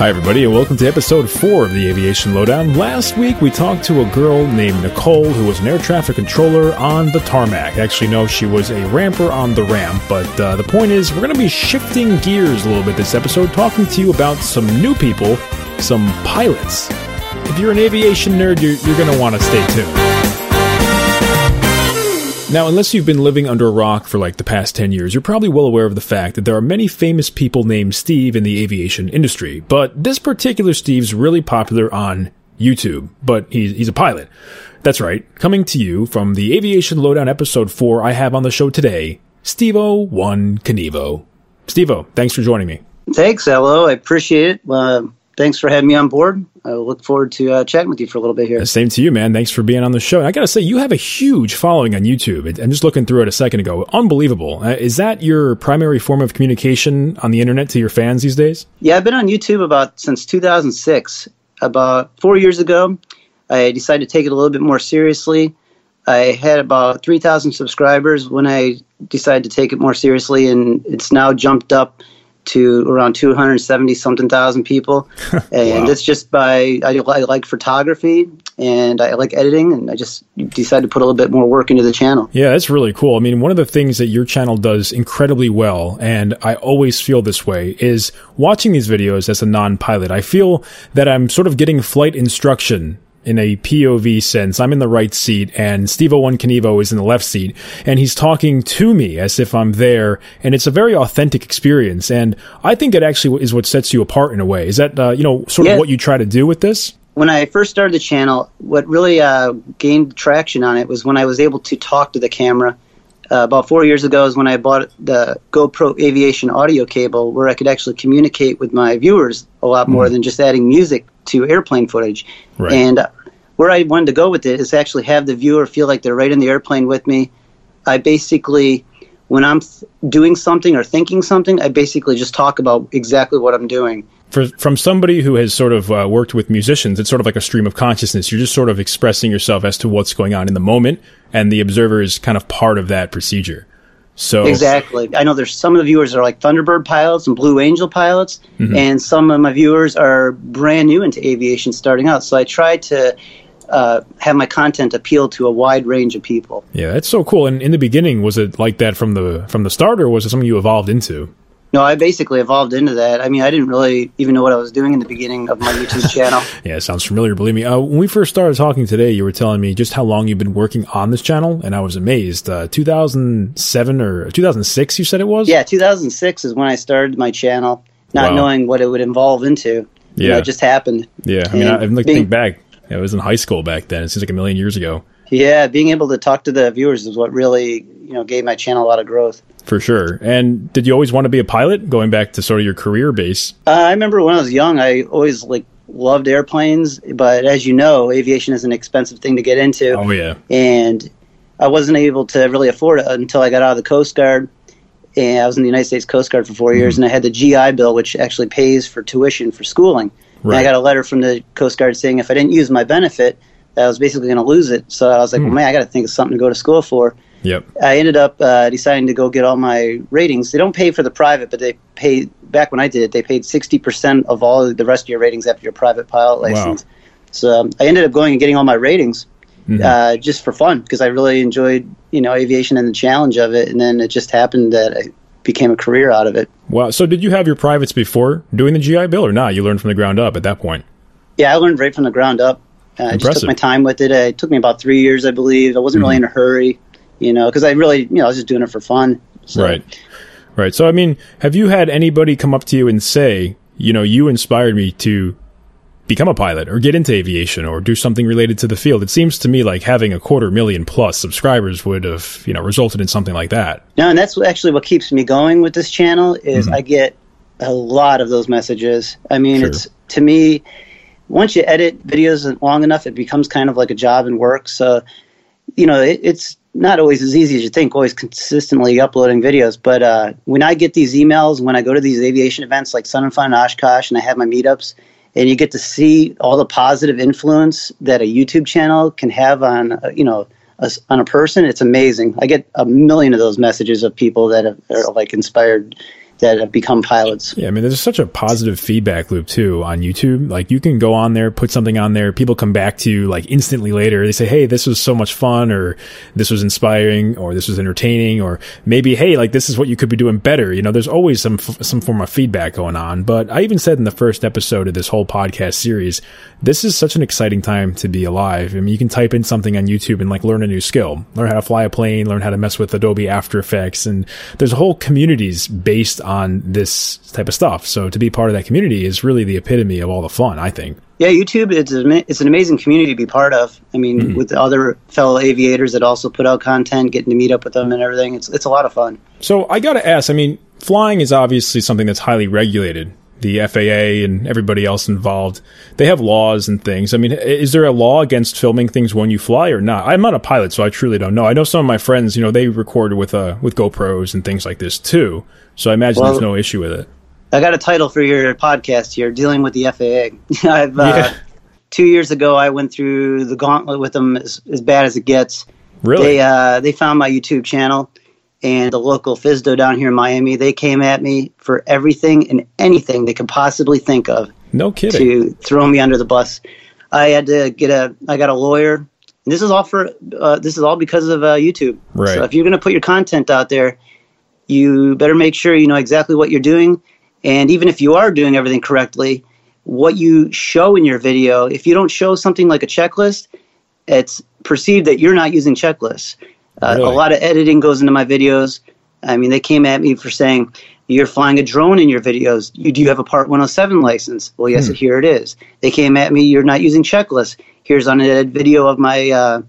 Hi, everybody, and welcome to episode four of the Aviation Lowdown. Last week, we talked to a girl named Nicole who was an air traffic controller on the tarmac. Actually, no, she was a ramper on the ramp, but uh, the point is, we're going to be shifting gears a little bit this episode, talking to you about some new people, some pilots. If you're an aviation nerd, you're, you're going to want to stay tuned. Now, unless you've been living under a rock for like the past 10 years, you're probably well aware of the fact that there are many famous people named Steve in the aviation industry. But this particular Steve's really popular on YouTube, but he's, he's a pilot. That's right. Coming to you from the Aviation Lowdown episode 4 I have on the show today, Stevo One Kinevo. Stevo, thanks for joining me. Thanks, hello. I appreciate it. Uh, thanks for having me on board. I look forward to uh, chatting with you for a little bit here. Same to you, man. Thanks for being on the show. And I got to say, you have a huge following on YouTube. I'm just looking through it a second ago. Unbelievable. Uh, is that your primary form of communication on the internet to your fans these days? Yeah, I've been on YouTube about since 2006. About four years ago, I decided to take it a little bit more seriously. I had about 3,000 subscribers when I decided to take it more seriously, and it's now jumped up to around 270 something thousand people. And wow. it's just by I, I, like photography and i like editing and i just decided to put a little bit more work into the channel. Yeah that's really cool. I mean one of the things that your channel does incredibly well and i always feel this way is watching these videos as a non-pilot. I feel that i'm sort of getting flight instruction in a POV sense. I'm in the right seat and Steve One Kinevo is in the left seat and he's talking to me as if I'm there. And it's a very authentic experience. And I think it actually is what sets you apart in a way. Is that, uh, you know, sort of what you try to do with this? When I first started the channel, what really uh, gained traction on it was when I was able to talk to the camera. Uh, about four years ago is when I bought the GoPro Aviation audio cable, where I could actually communicate with my viewers a lot more mm. than just adding music to airplane footage. Right. And where I wanted to go with it is actually have the viewer feel like they're right in the airplane with me. I basically, when I'm th- doing something or thinking something, I basically just talk about exactly what I'm doing. For, from somebody who has sort of uh, worked with musicians, it's sort of like a stream of consciousness. You're just sort of expressing yourself as to what's going on in the moment, and the observer is kind of part of that procedure. So exactly, I know there's some of the viewers are like Thunderbird pilots and Blue Angel pilots, mm-hmm. and some of my viewers are brand new into aviation, starting out. So I try to uh, have my content appeal to a wide range of people. Yeah, that's so cool. And in the beginning, was it like that from the from the start, or was it something you evolved into? No, I basically evolved into that. I mean, I didn't really even know what I was doing in the beginning of my YouTube channel. yeah, it sounds familiar. Believe me. Uh, when we first started talking today, you were telling me just how long you've been working on this channel, and I was amazed. Uh, 2007 or 2006, you said it was? Yeah, 2006 is when I started my channel, not wow. knowing what it would evolve into. Yeah, you know, it just happened. Yeah, I mean, I, like think back. It was in high school back then. It seems like a million years ago. Yeah, being able to talk to the viewers is what really you know gave my channel a lot of growth. For sure. And did you always want to be a pilot? Going back to sort of your career base. Uh, I remember when I was young, I always like loved airplanes, but as you know, aviation is an expensive thing to get into. Oh yeah. And I wasn't able to really afford it until I got out of the Coast Guard. And I was in the United States Coast Guard for 4 years, mm-hmm. and I had the GI Bill, which actually pays for tuition for schooling. Right. And I got a letter from the Coast Guard saying if I didn't use my benefit, I was basically going to lose it. So I was like, mm. well, man, I got to think of something to go to school for. Yep. I ended up uh, deciding to go get all my ratings. They don't pay for the private, but they pay. Back when I did it, they paid sixty percent of all the rest of your ratings after your private pilot license. Wow. So um, I ended up going and getting all my ratings mm-hmm. uh, just for fun because I really enjoyed you know aviation and the challenge of it. And then it just happened that I became a career out of it. Wow. So did you have your privates before doing the GI Bill or not? You learned from the ground up at that point. Yeah, I learned right from the ground up. Uh, I just took my time with it. It took me about three years, I believe. I wasn't mm-hmm. really in a hurry, you know, because I really, you know, I was just doing it for fun. So. Right. Right. So, I mean, have you had anybody come up to you and say, you know, you inspired me to become a pilot or get into aviation or do something related to the field. It seems to me like having a quarter million plus subscribers would have, you know, resulted in something like that. No, and that's actually what keeps me going with this channel is mm-hmm. I get a lot of those messages. I mean, sure. it's to me once you edit videos long enough, it becomes kind of like a job and work. So, you know, it, it's not always as easy as you think, always consistently uploading videos. But uh, when I get these emails, when I go to these aviation events like Sun and Fun and Oshkosh, and I have my meetups, and you get to see all the positive influence that a YouTube channel can have on uh, you know a, on a person. It's amazing. I get a million of those messages of people that have, are like inspired that have become pilots. Yeah, I mean, there's such a positive feedback loop too on YouTube. Like, you can go on there, put something on there, people come back to you like instantly later. They say, "Hey, this was so much fun," or "This was inspiring," or "This was entertaining," or maybe, "Hey, like this is what you could be doing better." You know, there's always some some form of feedback going on. But I even said in the first episode of this whole podcast series, this is such an exciting time to be alive. I mean, you can type in something on YouTube and like learn a new skill, learn how to fly a plane, learn how to mess with Adobe After Effects, and there's whole communities based on this type of stuff. So to be part of that community is really the epitome of all the fun, I think. Yeah, YouTube it's a, it's an amazing community to be part of. I mean, mm-hmm. with other fellow aviators that also put out content, getting to meet up with them and everything. It's it's a lot of fun. So I got to ask. I mean, flying is obviously something that's highly regulated. The FAA and everybody else involved, they have laws and things. I mean, is there a law against filming things when you fly or not? I'm not a pilot, so I truly don't know. I know some of my friends, you know, they record with uh with GoPros and things like this too. So I imagine well, there's no issue with it. I got a title for your podcast here, dealing with the FAA. I've uh, yeah. two years ago I went through the gauntlet with them as, as bad as it gets. Really? They uh, they found my YouTube channel and the local FSDO down here in Miami. They came at me for everything and anything they could possibly think of. No kidding. To throw me under the bus. I had to get a I got a lawyer. And this is all for uh, this is all because of uh, YouTube. Right. So if you're going to put your content out there, you better make sure you know exactly what you're doing and even if you are doing everything correctly, what you show in your video, if you don't show something like a checklist, it's perceived that you're not using checklists. Uh, really? A lot of editing goes into my videos. I mean, they came at me for saying, you're flying a drone in your videos. You, do you have a Part 107 license? Well, yes, hmm. here it is. They came at me, you're not using checklists. Here's an edited video of my uh,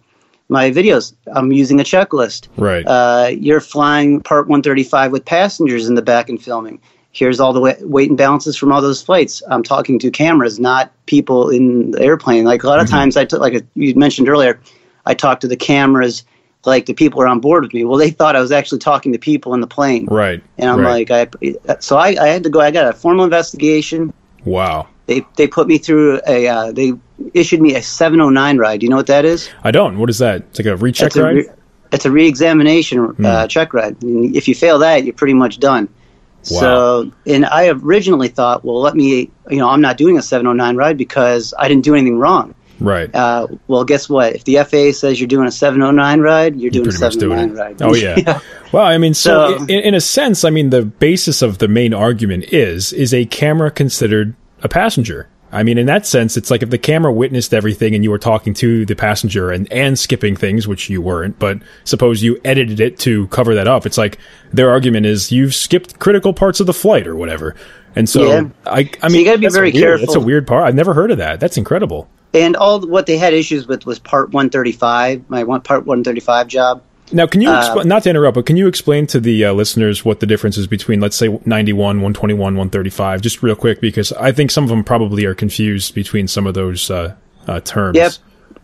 my videos. I'm using a checklist. Right. Uh, you're flying Part 135 with passengers in the back and filming here's all the weight and balances from all those flights. I'm talking to cameras, not people in the airplane. Like a lot of mm-hmm. times, I took like you mentioned earlier, I talk to the cameras like the people are on board with me. Well, they thought I was actually talking to people in the plane. Right. And I'm right. like, I so I, I had to go. I got a formal investigation. Wow. They they put me through a uh, they issued me a 709 ride. Do you know what that is? I don't. What is that? It's like a recheck it's ride. A re- it's a re-examination mm. uh, check ride. If you fail that, you're pretty much done. Wow. So, and I originally thought, well, let me, you know, I'm not doing a 709 ride because I didn't do anything wrong. Right. Uh, well, guess what? If the FAA says you're doing a 709 ride, you're, doing a 709 ride. Oh, yeah. yeah. Well, I mean, so, so in, in, a sense, I mean, the basis of the main argument is, is a camera considered a passenger? I mean, in that sense, it's like if the camera witnessed everything and you were talking to the passenger and, and skipping things, which you weren't, but suppose you edited it to cover that up. It's like their argument is you've skipped critical parts of the flight or whatever. And so, yeah. I, I mean, so you got to be very weird, careful. That's a weird part. I've never heard of that. That's incredible. And all what they had issues with was part 135, my one part 135 job. Now, can you uh, not to interrupt, but can you explain to the uh, listeners what the difference is between, let's say, 91, 121, 135, just real quick, because I think some of them probably are confused between some of those uh, uh terms. Yep.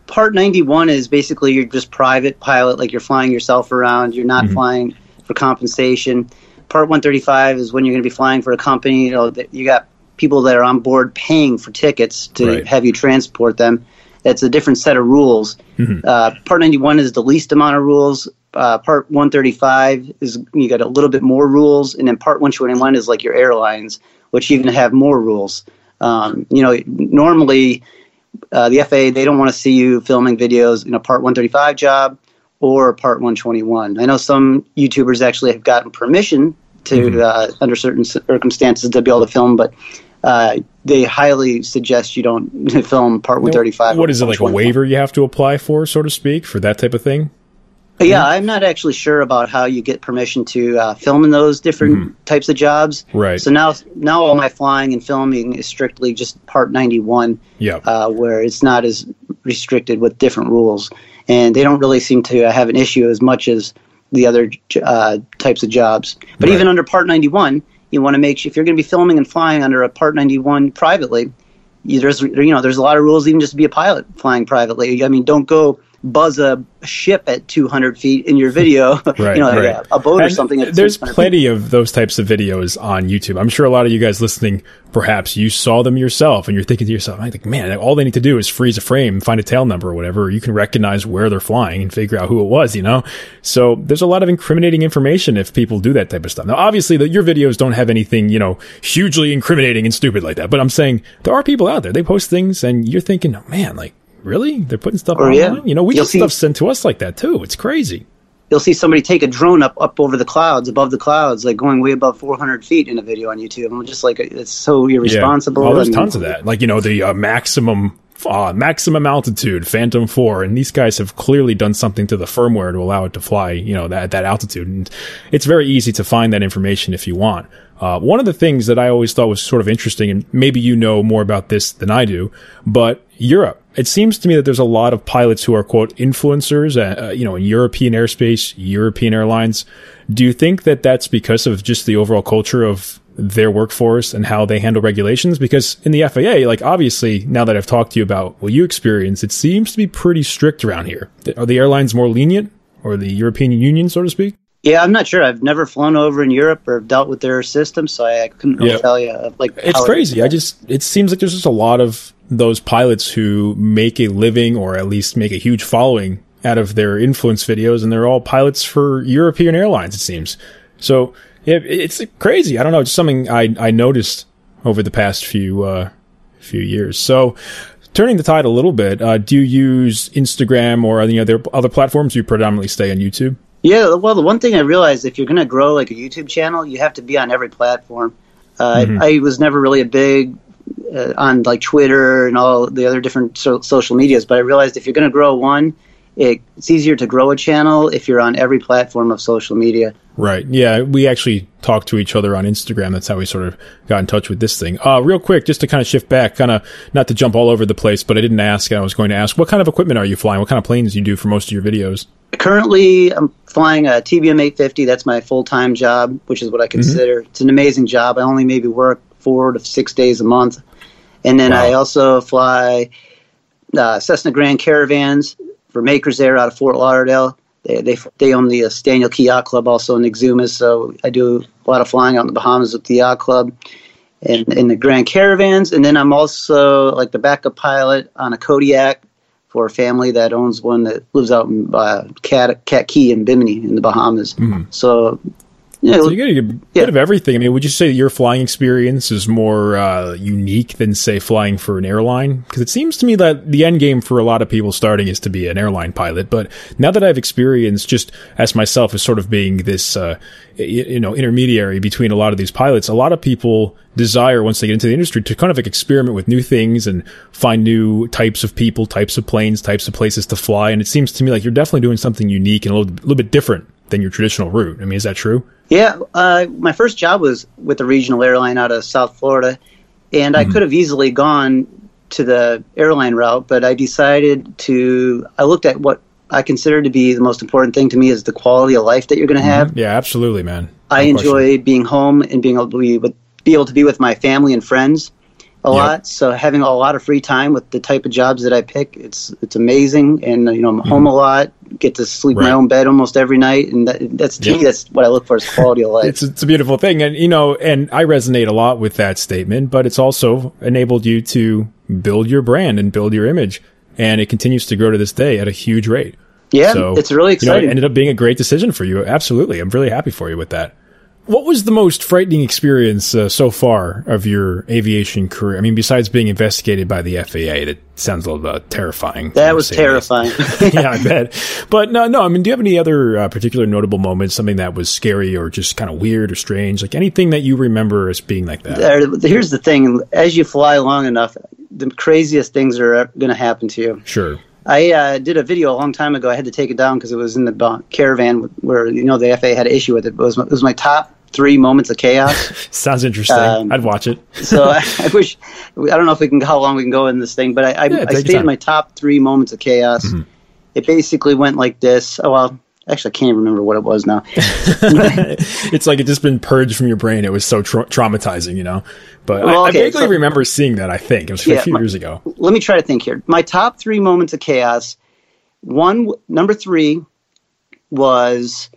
Part 91 is basically you're just private pilot, like you're flying yourself around. You're not mm-hmm. flying for compensation. Part 135 is when you're going to be flying for a company. You know, you got people that are on board paying for tickets to right. have you transport them. It's a different set of rules. Mm-hmm. Uh, part 91 is the least amount of rules uh, part 135 is you got a little bit more rules, and then part 121 is like your airlines, which even have more rules. Um, you know, normally uh, the FAA they don't want to see you filming videos in a part 135 job or part 121. I know some YouTubers actually have gotten permission to mm-hmm. uh, under certain circumstances to be able to film, but uh, they highly suggest you don't film part 135. What is it like a waiver you have to apply for, so to speak, for that type of thing? Yeah, I'm not actually sure about how you get permission to uh, film in those different mm-hmm. types of jobs. Right. So now, now all my flying and filming is strictly just Part 91. Yeah. Uh, where it's not as restricted with different rules, and they don't really seem to have an issue as much as the other uh, types of jobs. But right. even under Part 91, you want to make sure if you're going to be filming and flying under a Part 91 privately, you, there's you know there's a lot of rules even just to be a pilot flying privately. I mean, don't go buzz a ship at 200 feet in your video, right, you know, right. a boat and or something. there's plenty feet. of those types of videos on YouTube. I'm sure a lot of you guys listening, perhaps you saw them yourself and you're thinking to yourself, I think, man, all they need to do is freeze a frame, find a tail number or whatever. You can recognize where they're flying and figure out who it was, you know? So there's a lot of incriminating information if people do that type of stuff. Now, obviously, the, your videos don't have anything, you know, hugely incriminating and stupid like that, but I'm saying there are people out there, they post things and you're thinking, oh, man, like, really? They're putting stuff or, online? Yeah. You know, we You'll get see, stuff sent to us like that too. It's crazy. You'll see somebody take a drone up up over the clouds, above the clouds, like going way above 400 feet in a video on YouTube. I'm just like, it's so irresponsible. Yeah. Oh, there's tons of that. Like, you know, the uh, maximum uh, maximum altitude, Phantom 4, and these guys have clearly done something to the firmware to allow it to fly, you know, that, that altitude. And it's very easy to find that information if you want. Uh, one of the things that I always thought was sort of interesting, and maybe you know more about this than I do, but Europe. It seems to me that there's a lot of pilots who are quote influencers, uh, uh, you know, in European airspace, European airlines. Do you think that that's because of just the overall culture of their workforce and how they handle regulations? Because in the FAA, like obviously, now that I've talked to you about what you experience, it seems to be pretty strict around here. Are the airlines more lenient, or the European Union, so to speak? Yeah, I'm not sure. I've never flown over in Europe or dealt with their system, so I, couldn't really yeah. tell you. Uh, like, it's crazy. It I just it seems like there's just a lot of those pilots who make a living or at least make a huge following out of their influence videos, and they're all pilots for European airlines. It seems so. It, it's crazy. I don't know. It's something I I noticed over the past few uh, few years. So turning the tide a little bit, uh, do you use Instagram or any other other platforms? Do you predominantly stay on YouTube? Yeah, well, the one thing I realized if you're going to grow like a YouTube channel, you have to be on every platform. Uh, mm-hmm. I, I, was never really a big uh, on like Twitter and all the other different so- social medias, but I realized if you're going to grow one, it, it's easier to grow a channel if you're on every platform of social media. Right. Yeah. We actually talked to each other on Instagram. That's how we sort of got in touch with this thing. Uh, real quick, just to kind of shift back, kind of not to jump all over the place, but I didn't ask. And I was going to ask, what kind of equipment are you flying? What kind of planes do you do for most of your videos? Currently, I'm flying a TBM 850. That's my full time job, which is what I consider. Mm-hmm. It's an amazing job. I only maybe work four to six days a month. And then wow. I also fly uh, Cessna Grand Caravans for Makers Air out of Fort Lauderdale. They they, they own the uh, Staniel Cay Yacht Club also in Exumas, so I do a lot of flying out in the Bahamas with the yacht club and in the Grand Caravans. And then I'm also like the backup pilot on a Kodiak for a family that owns one that lives out in uh, Cat Cat Cay in Bimini in the Bahamas. Mm-hmm. So yeah, so you get a bit yeah. of everything. I mean, would you say your flying experience is more uh, unique than, say, flying for an airline? Because it seems to me that the end game for a lot of people starting is to be an airline pilot. But now that I've experienced, just as myself as sort of being this, uh, you know, intermediary between a lot of these pilots, a lot of people desire once they get into the industry to kind of like experiment with new things and find new types of people, types of planes, types of places to fly. And it seems to me like you're definitely doing something unique and a little, little bit different than your traditional route. I mean, is that true? Yeah, uh, my first job was with a regional airline out of South Florida, and mm-hmm. I could have easily gone to the airline route, but I decided to. I looked at what I consider to be the most important thing to me is the quality of life that you're going to have. Mm-hmm. Yeah, absolutely, man. No I enjoy question. being home and being able to be, with, be able to be with my family and friends a yep. lot. So having a lot of free time with the type of jobs that I pick, it's it's amazing. And you know, I'm mm-hmm. home a lot, get to sleep right. in my own bed almost every night, and that, that's to yep. me that's what I look for is quality of life. it's it's a beautiful thing, and you know, and I resonate a lot with that statement. But it's also enabled you to build your brand and build your image, and it continues to grow to this day at a huge rate. Yeah, so, it's really exciting. You know, it ended up being a great decision for you. Absolutely, I'm really happy for you with that. What was the most frightening experience uh, so far of your aviation career? I mean, besides being investigated by the FAA, that sounds a little uh, terrifying. That was terrifying. yeah, I bet. But no, no. I mean, do you have any other uh, particular notable moments? Something that was scary or just kind of weird or strange? Like anything that you remember as being like that? here's the thing: as you fly long enough, the craziest things are going to happen to you. Sure. I uh, did a video a long time ago. I had to take it down because it was in the caravan where you know the FAA had an issue with it. It was, it was my top three moments of chaos. Sounds interesting. Um, I'd watch it. so I, I, wish I don't know if we can how long we can go in this thing, but I, I, yeah, I stated my top three moments of chaos. Mm-hmm. It basically went like this. Oh well, actually, I can't even remember what it was now. it's like it just been purged from your brain. It was so tra- traumatizing, you know. But well, I, okay, I, vaguely so, remember seeing that. I think it was yeah, a few my, years ago. Let me try to think here. My top three moments of chaos one number three was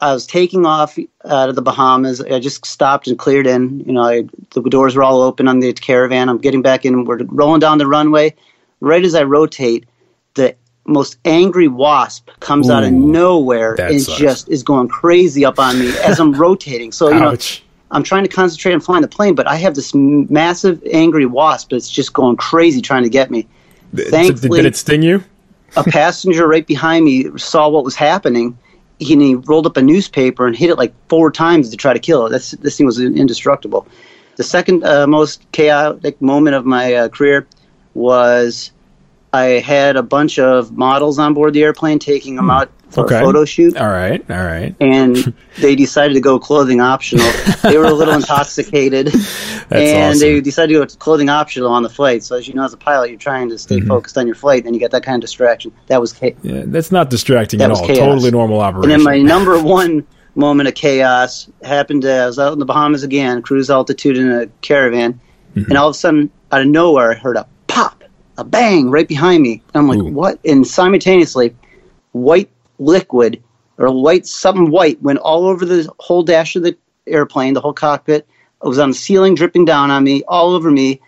I was taking off uh, out of the Bahamas. I just stopped and cleared in. You know, I, the doors were all open on the caravan. I'm getting back in. We're rolling down the runway. Right as I rotate, the most angry wasp comes Ooh, out of nowhere and sucks. just is going crazy up on me as I'm rotating. So you Ouch. know, I'm trying to concentrate on flying the plane, but I have this massive angry wasp that's just going crazy trying to get me. Thankfully, did it sting you? a passenger right behind me saw what was happening he, he rolled up a newspaper and hit it like four times to try to kill it. That's, this thing was indestructible. The second uh, most chaotic moment of my uh, career was I had a bunch of models on board the airplane taking them hmm. out for okay. a photo shoot. All right, all right. And they decided to go clothing optional. they were a little intoxicated, and awesome. they decided to go clothing optional on the flight. So as you know, as a pilot, you're trying to stay mm-hmm. focused on your flight, and you get that kind of distraction. That was cha- yeah, that's not distracting that at all. Chaos. Totally normal operation. And then my number one moment of chaos happened. Uh, I was out in the Bahamas again, cruise altitude in a caravan, mm-hmm. and all of a sudden, out of nowhere, I heard a pop, a bang right behind me. I'm like, Ooh. what? And simultaneously, white liquid or white, something white went all over the whole dash of the airplane, the whole cockpit. It was on the ceiling, dripping down on me, all over me.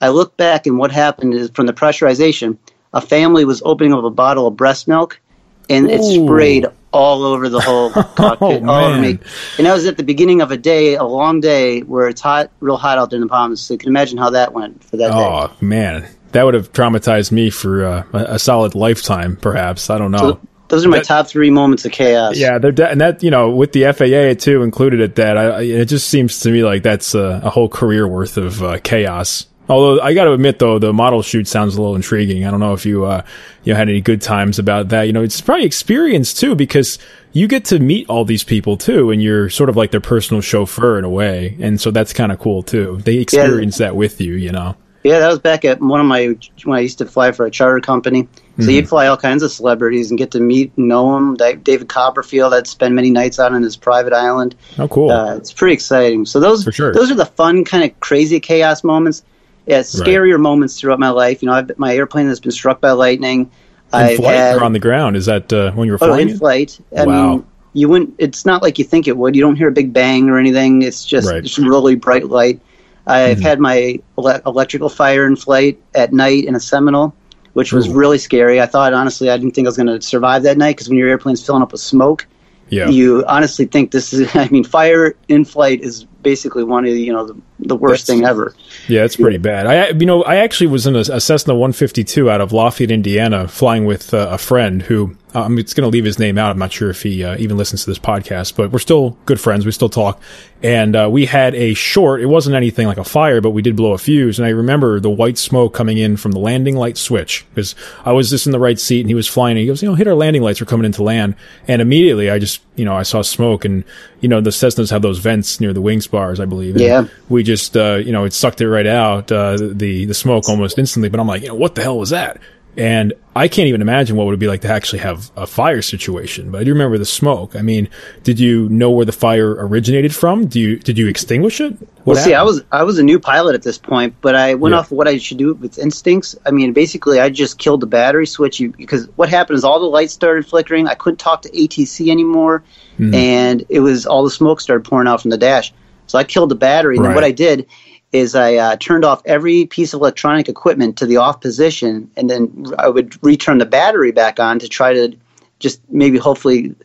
I look back, and what happened is from the pressurization, a family was opening up a bottle of breast milk, and it sprayed all over the whole cockpit, oh, all over me. And that was at the beginning of a day, a long day where it's hot, real hot out there in the Bahamas. So you can imagine how that went for that oh, day. Oh man, that would have traumatized me for uh, a solid lifetime, perhaps. I don't know. So those are my that, top three moments of chaos. Yeah, they're de- and that you know with the FAA too included at that. I, it just seems to me like that's a, a whole career worth of uh, chaos. Although I got to admit though, the model shoot sounds a little intriguing. I don't know if you uh, you know, had any good times about that. You know, it's probably experience too because you get to meet all these people too, and you're sort of like their personal chauffeur in a way, and so that's kind of cool too. They experience yeah. that with you, you know. Yeah, that was back at one of my when I used to fly for a charter company. So mm-hmm. you'd fly all kinds of celebrities and get to meet, know them. David Copperfield, I'd spend many nights out on his private island. Oh, cool! Uh, it's pretty exciting. So those sure. those are the fun, kind of crazy chaos moments. Yeah, scarier right. moments throughout my life. You know, I've, my airplane has been struck by lightning. In flight had, or on the ground? Is that uh, when you were oh, flying? Oh, in flight. I wow. mean, you wouldn't. It's not like you think it would. You don't hear a big bang or anything. It's just, right. just really bright light. I've mm-hmm. had my ele- electrical fire in flight at night in a Seminole, which was Ooh. really scary. I thought honestly, I didn't think I was going to survive that night because when your airplane's filling up with smoke, yeah. you honestly think this is. I mean, fire in flight is basically one of the, you know the, the worst that's, thing ever. Yeah, it's pretty bad. I you know I actually was in a, a Cessna 152 out of Lafayette, Indiana, flying with uh, a friend who uh, I'm just going to leave his name out. I'm not sure if he uh, even listens to this podcast, but we're still good friends. We still talk. And uh, we had a short. It wasn't anything like a fire, but we did blow a fuse. And I remember the white smoke coming in from the landing light switch because I was just in the right seat and he was flying. And he goes, you know, hit our landing lights. We're coming into land. And immediately I just, you know, I saw smoke and, you know, the Cessnas have those vents near the wing spars, I believe. And yeah. We just, uh, you know, it sucked it right out, uh, the, the smoke almost instantly. But I'm like, you know, what the hell was that? And I can't even imagine what it would be like to actually have a fire situation. But I do remember the smoke. I mean, did you know where the fire originated from? Do you did you extinguish it? What well, happened? see, I was I was a new pilot at this point, but I went yeah. off what I should do with instincts. I mean, basically, I just killed the battery switch because what happened is all the lights started flickering. I couldn't talk to ATC anymore, mm-hmm. and it was all the smoke started pouring out from the dash. So I killed the battery. And right. what I did is I uh, turned off every piece of electronic equipment to the off position, and then I would return the battery back on to try to just maybe hopefully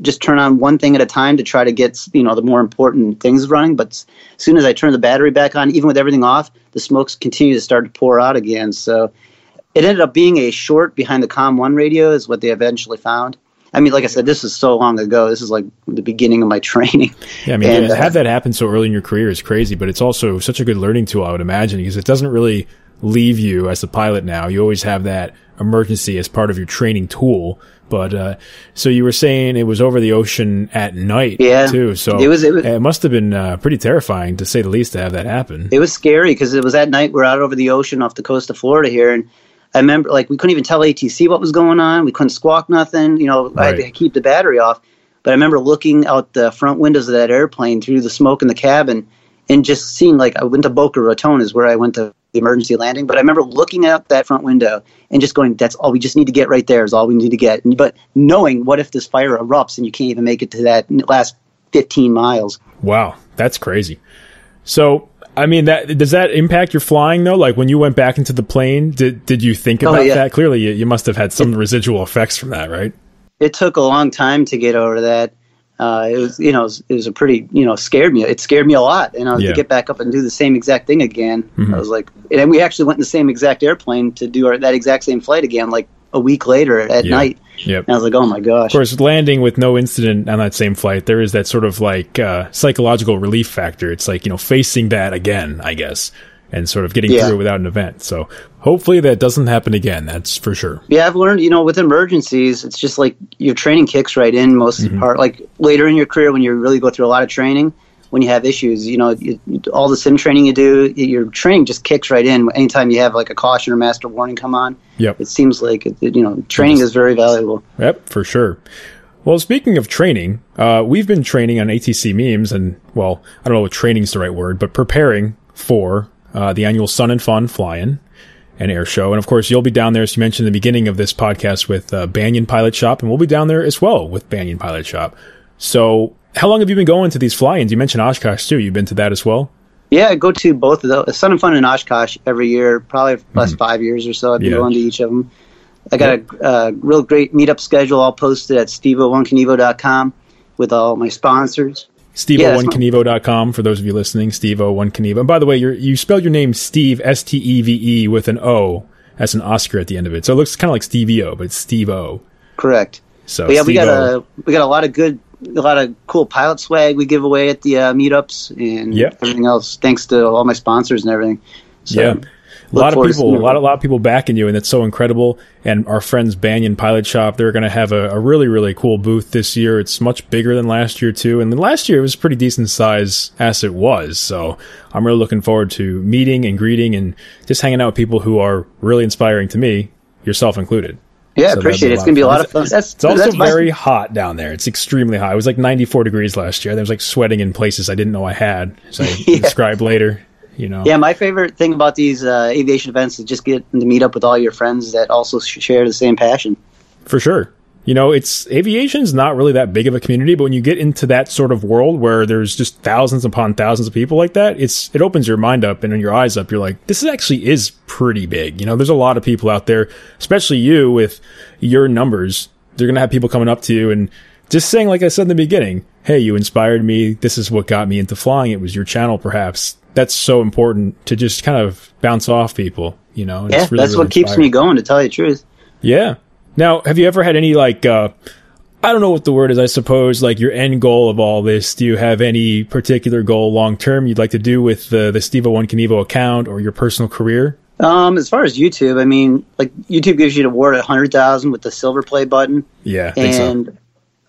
just turn on one thing at a time to try to get you know the more important things running. But as soon as I turned the battery back on, even with everything off, the smokes continued to start to pour out again. So it ended up being a short behind the COM one radio is what they eventually found. I mean, like I said, this is so long ago. This is like the beginning of my training. Yeah, I mean, and, to have uh, that happen so early in your career is crazy, but it's also such a good learning tool, I would imagine, because it doesn't really leave you as a pilot now. You always have that emergency as part of your training tool. But uh, so you were saying it was over the ocean at night, yeah, too. So it was. It, was, it must have been uh, pretty terrifying, to say the least, to have that happen. It was scary because it was at night. We're out over the ocean off the coast of Florida here, and I remember like we couldn't even tell ATC what was going on. We couldn't squawk nothing. You know, right. I had to keep the battery off. But I remember looking out the front windows of that airplane through the smoke in the cabin and just seeing like I went to Boca Raton is where I went to the emergency landing. But I remember looking out that front window and just going, "That's all we just need to get right there. Is all we need to get." But knowing what if this fire erupts and you can't even make it to that last 15 miles? Wow, that's crazy. So, I mean, that does that impact your flying though? Like when you went back into the plane, did did you think oh, about oh, yeah. that? Clearly, you, you, must have had some it, residual effects from that, right? It took a long time to get over that. Uh, it was, you know, it was, it was, a pretty, you know, scared me. It scared me a lot, and I was yeah. to get back up and do the same exact thing again. Mm-hmm. I was like, and we actually went in the same exact airplane to do our, that exact same flight again, like a week later at night. Yep. And I was like, oh my gosh. Of course, landing with no incident on that same flight, there is that sort of like uh, psychological relief factor. It's like, you know, facing that again, I guess, and sort of getting yeah. through without an event. So hopefully that doesn't happen again. That's for sure. Yeah, I've learned, you know, with emergencies, it's just like your training kicks right in most mm-hmm. part. Like later in your career when you really go through a lot of training, when you have issues. You know, you, all the sim training you do, your training just kicks right in. Anytime you have like a caution or master warning come on, yep. it seems like it, you know training is very valuable. Yep, for sure. Well, speaking of training, uh, we've been training on ATC memes, and well, I don't know what training is the right word, but preparing for uh, the annual Sun and Fun Fly-In and Air Show, and of course, you'll be down there, as you mentioned in the beginning of this podcast, with uh, Banyan Pilot Shop, and we'll be down there as well with Banyan Pilot Shop. So how long have you been going to these fly-ins? You mentioned Oshkosh too. You've been to that as well. Yeah, I go to both of those. Sun and Fun in Oshkosh every year, probably the last mm-hmm. five years or so. I've been yeah. going to each of them. I got a uh, real great meetup schedule all posted at steveo1kinevo.com with all my sponsors. Steveo1kinevo.com for those of you listening. Steveo1kinevo. And by the way, you spelled your name Steve S T E V E with an O. That's an Oscar at the end of it. So it looks kind of like Stevie O, but it's Steve O. Correct. So but yeah, Steve-O. we got a we got a lot of good a lot of cool pilot swag we give away at the uh, meetups and yep. everything else. Thanks to all my sponsors and everything. So, yeah. A lot of people, a lot, a lot of people backing you, and it's so incredible. And our friends Banyan Pilot Shop, they're going to have a, a, really, really cool booth this year. It's much bigger than last year too, and last year it was pretty decent size as it was. So I'm really looking forward to meeting and greeting and just hanging out with people who are really inspiring to me, yourself included. Yeah, so appreciate it. It's going to be a lot of fun. That's, it's also very hot down there. It's extremely hot. It was like 94 degrees last year. There was like sweating in places I didn't know I had, So I yeah. describe later. You know. Yeah, my favorite thing about these uh, aviation events is just getting to meet up with all your friends that also share the same passion. For sure you know, it's aviation is not really that big of a community, but when you get into that sort of world where there's just thousands upon thousands of people like that, it's it opens your mind up and your eyes up. You're like, this actually is pretty big. You know, there's a lot of people out there, especially you with your numbers. They're gonna have people coming up to you and just saying, like I said in the beginning, hey, you inspired me. This is what got me into flying. It was your channel, perhaps. That's so important to just kind of bounce off people, you know. yeah, really, that's really what keeps me going. To tell you the truth. Yeah, now, have you ever had any like uh, I don't know what the word is, I suppose, like your end goal of all this. Do you have any particular goal long term you'd like to do with the the Steve One Kinevo account or your personal career? Um, as far as YouTube, I mean, like YouTube gives you an award at hundred thousand with the silver play button. Yeah, and so.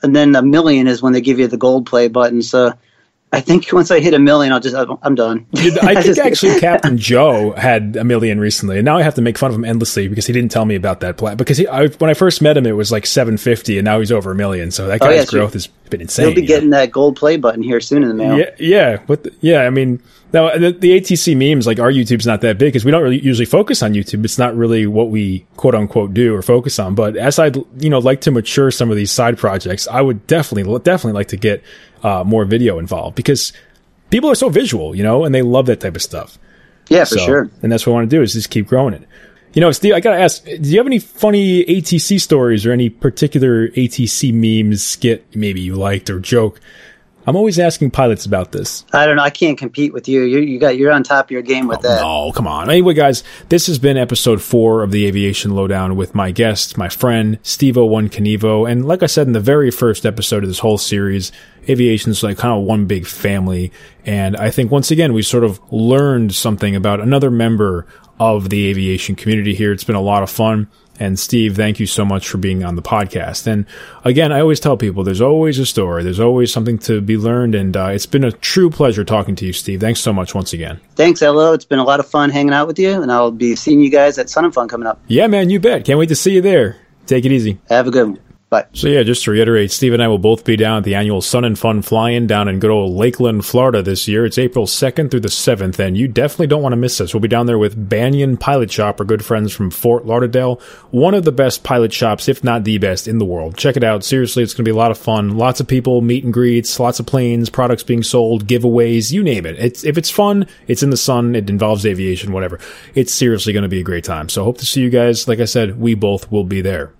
and then a million is when they give you the gold play button. So I think once I hit a million, I'll just I'm done. I think actually Captain Joe had a million recently, and now I have to make fun of him endlessly because he didn't tell me about that plan. Because he, I, when I first met him, it was like 750, and now he's over a million. So that oh, guy's oh, yeah, growth has been insane. He'll be getting know? that gold play button here soon in the mail. Yeah, yeah, the, yeah, I mean, now the, the, ATC memes like our YouTube's not that big because we don't really usually focus on YouTube. It's not really what we quote unquote do or focus on. But as I'd you know like to mature some of these side projects, I would definitely definitely like to get uh, more video involved because people are so visual, you know, and they love that type of stuff. Yeah, for sure. And that's what I want to do is just keep growing it. You know, Steve, I gotta ask, do you have any funny ATC stories or any particular ATC memes, skit maybe you liked or joke I'm always asking pilots about this. I don't know. I can't compete with you. You, you got you're on top of your game with oh, that. No, come on. Anyway, guys, this has been episode four of the Aviation Lowdown with my guest, my friend Steveo1 Kinevo, and like I said in the very first episode of this whole series, aviation's like kind of one big family, and I think once again we sort of learned something about another member of the aviation community here. It's been a lot of fun. And Steve, thank you so much for being on the podcast. And again, I always tell people there's always a story, there's always something to be learned. And uh, it's been a true pleasure talking to you, Steve. Thanks so much once again. Thanks, Elo. It's been a lot of fun hanging out with you. And I'll be seeing you guys at Sun and Fun coming up. Yeah, man, you bet. Can't wait to see you there. Take it easy. Have a good one. But so yeah, just to reiterate, Steve and I will both be down at the annual Sun and Fun Fly-In down in good old Lakeland, Florida this year. It's April 2nd through the 7th, and you definitely don't want to miss this. We'll be down there with Banyan Pilot Shop, our good friends from Fort Lauderdale, one of the best pilot shops, if not the best in the world. Check it out. Seriously, it's going to be a lot of fun. Lots of people, meet and greets, lots of planes, products being sold, giveaways, you name it. It's if it's fun, it's in the sun, it involves aviation, whatever. It's seriously going to be a great time. So hope to see you guys. Like I said, we both will be there.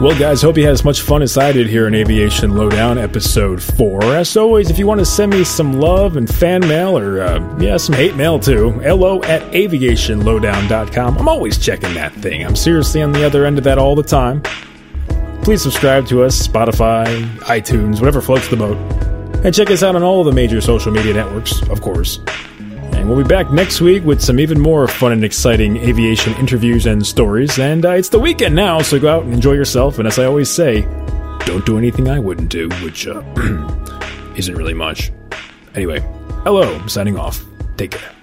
Well, guys, hope you had as much fun as I did here in Aviation Lowdown episode 4. As always, if you want to send me some love and fan mail or, uh, yeah, some hate mail too, lo at aviationlowdown.com. I'm always checking that thing. I'm seriously on the other end of that all the time. Please subscribe to us, Spotify, iTunes, whatever floats the boat. And check us out on all the major social media networks, of course. And we'll be back next week with some even more fun and exciting aviation interviews and stories. And uh, it's the weekend now, so go out and enjoy yourself. And as I always say, don't do anything I wouldn't do, which uh, isn't really much. Anyway, hello, I'm signing off. Take care.